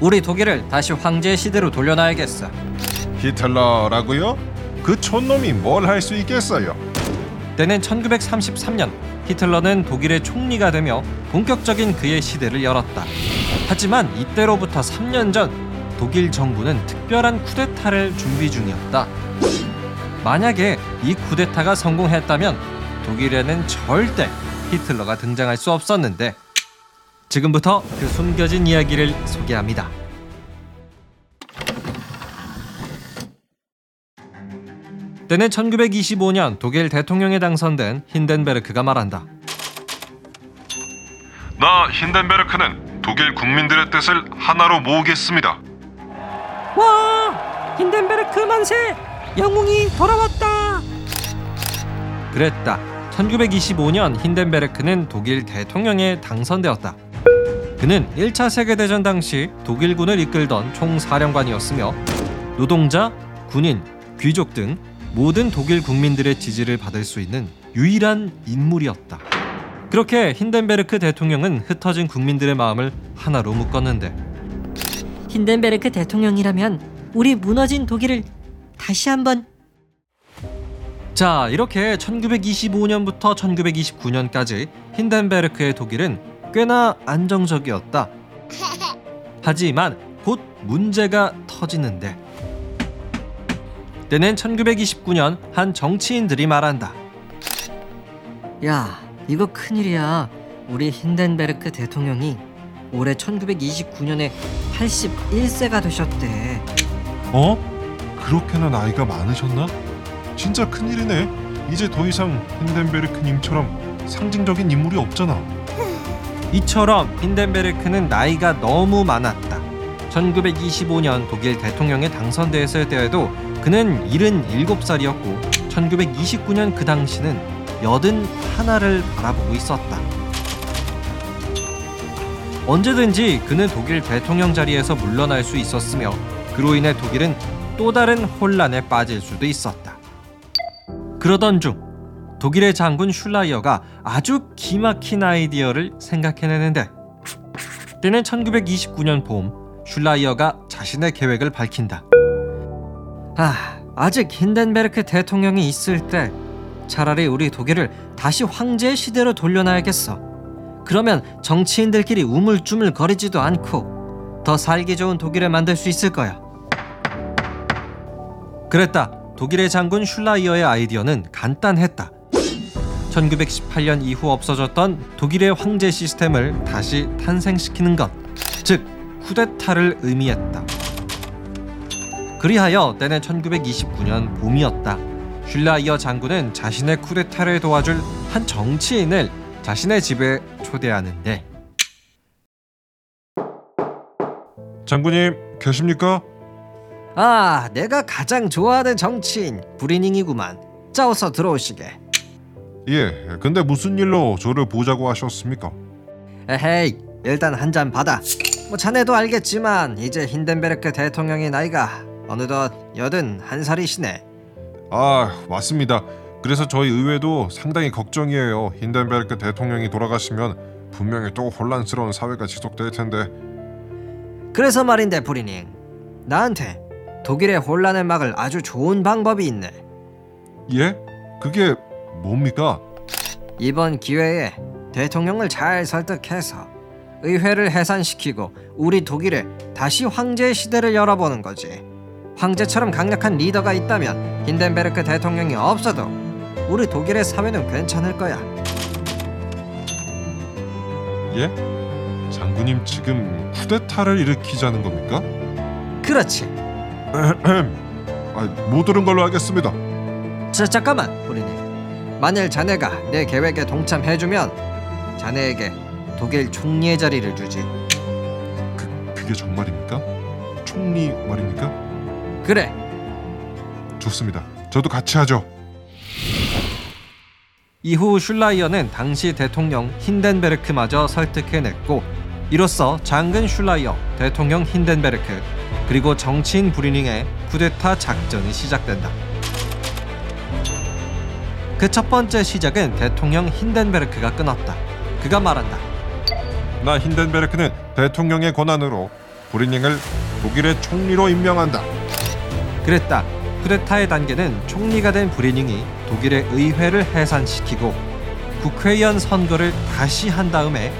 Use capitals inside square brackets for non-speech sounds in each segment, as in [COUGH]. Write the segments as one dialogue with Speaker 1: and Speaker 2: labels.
Speaker 1: 우리 독일을 다시 황제 시대로 돌려놔야겠어.
Speaker 2: 히틀러라고요? 그 촌놈이 뭘 할 수 있겠어요?
Speaker 1: 때는 1933년 히틀러는 독일의 총리가 되며 본격적인 그의 시대를 열었다. 하지만 이때로부터 3년 전 독일 정부는 특별한 쿠데타를 준비 중이었다. 만약에 이 쿠데타가 성공했다면 독일에는 절대 히틀러가 등장할 수 없었는데 지금부터 그 숨겨진 이야기를 소개합니다. 때는 1925년 독일 대통령에 당선된 힌덴베르크가 말한다.
Speaker 2: 나 힌덴베르크는 독일 국민들의 뜻을 하나로 모으겠습니다.
Speaker 1: 와! 힌덴베르크 만세! 영웅이 돌아왔다! 그랬다. 1925년 힌덴베르크는 독일 대통령에 당선되었다. 그는 1차 세계대전 당시 독일군을 이끌던 총사령관이었으며 노동자, 군인, 귀족 등 모든 독일 국민들의 지지를 받을 수 있는 유일한 인물이었다. 그렇게 힌덴베르크 대통령은 흩어진 국민들의 마음을 하나로 묶었는데
Speaker 3: 힌덴베르크 대통령이라면 우리 무너진 독일을 다시 한번
Speaker 1: 자, 이렇게 1925년부터 1929년까지 힌덴베르크의 독일은 꽤나 안정적이었다. 하지만 곧 문제가 터지는데 때는 1929년 한 정치인들이 말한다.
Speaker 3: 야 이거 큰일이야 우리 힌덴베르크 대통령이 올해 1929년에 81세가 되셨대
Speaker 2: 어? 그렇게나 나이가 많으셨나? 진짜 큰일이네. 이제 더 이상 힌덴베르크님처럼 상징적인 인물이 없잖아.
Speaker 1: 이처럼 힌덴베르크는 나이가 너무 많았다. 1925년 독일 대통령에 당선되었을 때에도 그는 77살이었고 1929년 그 당시는 여든 하나를 바라보고 있었다. 언제든지 그는 독일 대통령 자리에서 물러날 수 있었으며 그로 인해 독일은 또 다른 혼란에 빠질 수도 있었다. 그러던 중 독일의 장군 슐라이어가 아주 기막힌 아이디어를 생각해내는데 때는 1929년 봄 슐라이어가 자신의 계획을 밝힌다. 아, 아직 힌덴베르크 대통령이 있을 때 차라리 우리 독일을 다시 황제 시대로 돌려놔야겠어. 그러면 정치인들끼리 우물쭈물 거리지도 않고 더 살기 좋은 독일을 만들 수 있을 거야. 그랬다. 독일의 장군 슐라이어의 아이디어는 간단했다. 1918년 이후 없어졌던 독일의 황제 시스템을 다시 탄생시키는 것, 즉 쿠데타를 의미했다. 그리하여 때는 1929년 봄이었다. 슐라이어 장군은 자신의 쿠데타를 도와줄 한 정치인을 자신의 집에 초대하는데
Speaker 2: 장군님 계십니까?
Speaker 1: 아, 내가 가장 좋아하는 정치인 브리닝이구만. 자, 어서 들어오시게.
Speaker 2: 예. 근데 무슨 일로 저를 보자고 하셨습니까?
Speaker 1: 에헤이, 일단 한 잔 받아. 뭐 자네도 알겠지만 이제 힌덴베르크 대통령의 나이가 어느덧 여든 한 살이시네.
Speaker 2: 아 맞습니다. 그래서 저희 의회도 상당히 걱정이에요. 힌덴베르크 대통령이 돌아가시면 분명히 또 혼란스러운 사회가 지속될 텐데
Speaker 1: 그래서 말인데 브리닝, 나한테 독일의 혼란을 막을 아주 좋은 방법이 있네.
Speaker 2: 예? 그게 뭡니까?
Speaker 1: 이번 기회에 대통령을 잘 설득해서 의회를 해산시키고 우리 독일에 다시 황제 시대를 열어보는 거지. 황제처럼 강력한 리더가 있다면 힌덴베르크 대통령이 없어도 우리 독일의 사회는 괜찮을 거야.
Speaker 2: 예? 장군님 지금 쿠데타를 일으키자는 겁니까?
Speaker 1: 그렇지. [CLEARS THROAT]
Speaker 2: 아, 못 들은 걸로 하겠습니다.
Speaker 1: 자, 잠깐만, 우리는 만일 자네가 내 계획에 동참해주면 자네에게 독일 총리의 자리를 주지.
Speaker 2: 그 그게 정말입니까? 총리 말입니까?
Speaker 1: 그래,
Speaker 2: 좋습니다. 저도 같이 하죠.
Speaker 1: 이후 슐라이어는 당시 대통령 힌덴베르크마저 설득해냈고 이로써 장근 슐라이어, 대통령 힌덴베르크 그리고 정치인 브리닝의 쿠데타 작전이 시작된다. 그 첫 번째 시작은 대통령 힌덴베르크가 끊었다. 그가 말한다.
Speaker 2: 나 힌덴베르크는 대통령의 권한으로 브리닝을 독일의 총리로 임명한다.
Speaker 1: 그랬다. 쿠데타의 단계는 총리가 된 브리닝이 독일의 의회를 해산시키고 국회의원 선거를 다시 한 다음에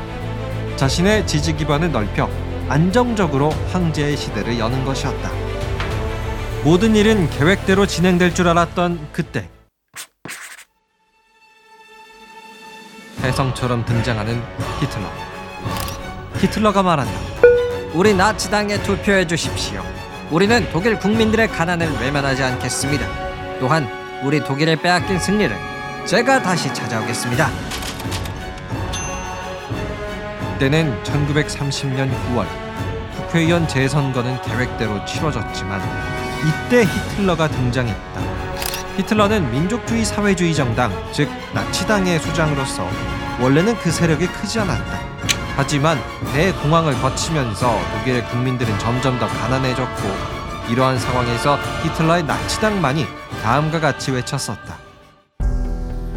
Speaker 1: 자신의 지지 기반을 넓혀 안정적으로 황제의 시대를 여는 것이었다. 모든 일은 계획대로 진행될 줄 알았던 그때 혜성처럼 등장하는 히틀러. 히틀러가 말한다.
Speaker 3: 우리 나치당에 투표해 주십시오. 우리는 독일 국민들의 가난을 외면하지 않겠습니다. 또한 우리 독일의 빼앗긴 승리를 제가 다시 찾아오겠습니다.
Speaker 1: 때는 1930년 9월 국회의원 재선거는 계획대로 치러졌지만 이때 히틀러가 등장했다. 히틀러는 민족주의 사회주의 정당, 즉 나치당의 수장으로서 원래는 그 세력이 크지 않았다. 하지만 대공황을 거치면서 독일의 국민들은 점점 더 가난해졌고 이러한 상황에서 히틀러의 나치당만이 다음과 같이 외쳤었다.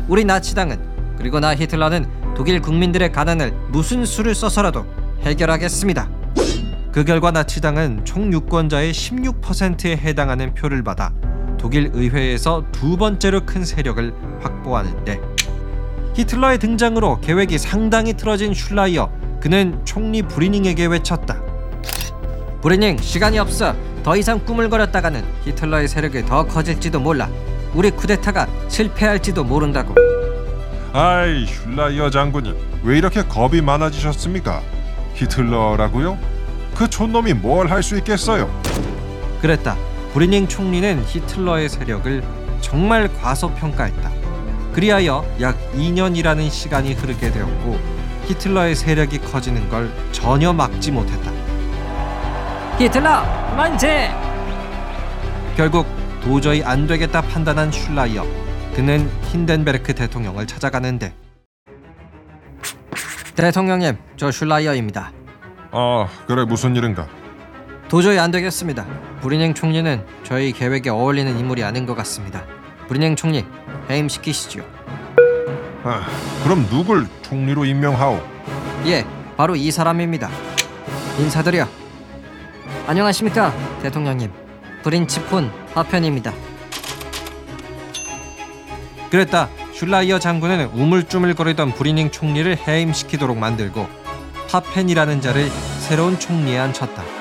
Speaker 3: 우리 나치당은 그리고 나 히틀러는 독일 국민들의 가난을 무슨 수를 써서라도 해결하겠습니다.
Speaker 1: 그 결과 나치당은 총 유권자의 16%에 해당하는 표를 받아 독일 의회에서 두 번째로 큰 세력을 확보하는데 히틀러의 등장으로 계획이 상당히 틀어진 슐라이허 그는 총리 브뤼닝에게 외쳤다.
Speaker 3: 브뤼닝 시간이 없어. 더 이상 꾸물거렸다가는 히틀러의 세력이 더 커질지도 몰라. 우리 쿠데타가 실패할지도 모른다고.
Speaker 2: 아이 슐라이어 장군님 왜 이렇게 겁이 많아지셨습니까? 히틀러라고요? 그 촌놈이 뭘 할 수 있겠어요?
Speaker 1: 그랬다. 브리닝 총리는 히틀러의 세력을 정말 과소평가했다. 그리하여 약 2년이라는 시간이 흐르게 되었고 히틀러의 세력이 커지는 걸 전혀 막지 못했다.
Speaker 3: 히틀러 만세!
Speaker 1: 결국 도저히 안 되겠다 판단한 슐라이허 그는 힌덴베르크 대통령을 찾아가는데
Speaker 3: 대통령님, 저 슐라이허입니다.
Speaker 2: 아 그래 무슨 일인가?
Speaker 3: 도저히 안 되겠습니다. 브뤼닝 총리는 저희 계획에 어울리는 인물이 아닌 것 같습니다. 브뤼닝 총리 해임시키시죠.
Speaker 2: 아 그럼 누굴 총리로 임명하오?
Speaker 3: 예, 바로 이 사람입니다. 인사드려. 안녕하십니까, 대통령님. 프란츠 폰 파펜입니다.
Speaker 1: 그랬다 슐라이어 장군은 우물쭈물거리던 브리닝 총리를 해임시키도록 만들고 파펜이라는 자를 새로운 총리에 앉혔다.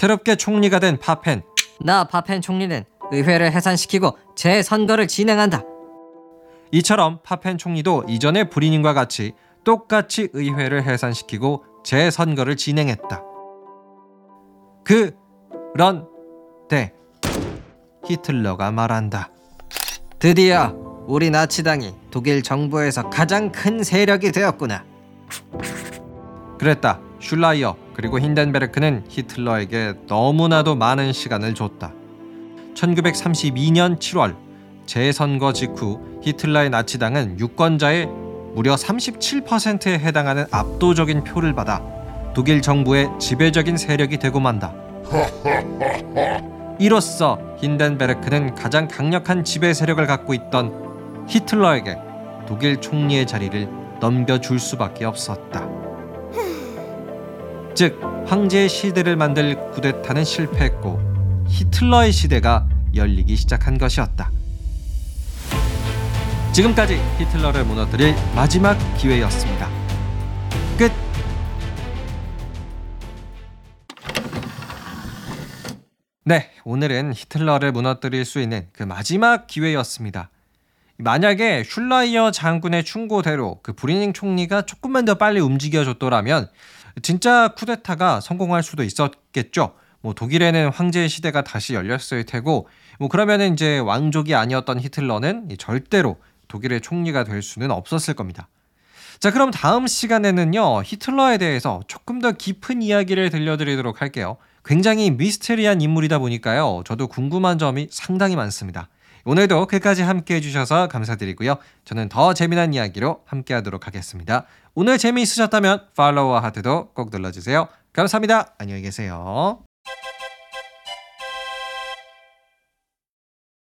Speaker 1: 새롭게 총리가 된 파펜
Speaker 3: 나 파펜 총리는 의회를 해산시키고 재선거를 진행한다.
Speaker 1: 이처럼 파펜 총리도 이전의 브리닝과 같이 똑같이 의회를 해산시키고 재선거를 진행했다. 그런데 히틀러가 말한다.
Speaker 3: 드디어 우리 나치당이 독일 정부에서 가장 큰 세력이 되었구나.
Speaker 1: 그랬다. 슐라이어 그리고 힌덴베르크는 히틀러에게 너무나도 많은 시간을 줬다. 1932년 7월 재선거 직후 히틀러의 나치당은 유권자의 무려 37%에 해당하는 압도적인 표를 받아 독일 정부의 지배적인 세력이 되고 만다. [LAUGHS] 이로써 힌덴베르크는 가장 강력한 지배 세력을 갖고 있던 히틀러에게 독일 총리의 자리를 넘겨줄 수밖에 없었다. 즉 황제의 시대를 만들 쿠데타는 실패했고 히틀러의 시대가 열리기 시작한 것이었다. 지금까지 히틀러를 무너뜨릴 마지막 기회였습니다. 끝. 네, 오늘은 히틀러를 무너뜨릴 수 있는 그 마지막 기회였습니다. 만약에 슐라이어 장군의 충고대로 그 브리닝 총리가 조금만 더 빨리 움직여줬더라면 진짜 쿠데타가 성공할 수도 있었겠죠. 뭐 독일에는 황제의 시대가 다시 열렸을 테고 뭐 그러면은 이제 왕족이 아니었던 히틀러는 절대로 독일의 총리가 될 수는 없었을 겁니다. 자, 그럼 다음 시간에는요, 히틀러에 대해서 조금 더 깊은 이야기를 들려드리도록 할게요. 굉장히 미스테리한 인물이다 보니까요, 저도 궁금한 점이 상당히 많습니다. 오늘도 끝까지 함께 해주셔서 감사드리고요. 저는 더 재미난 이야기로 함께 하도록 하겠습니다. 오늘 재미있으셨다면 팔로우와 하트도 꼭 눌러주세요. 감사합니다. 안녕히 계세요.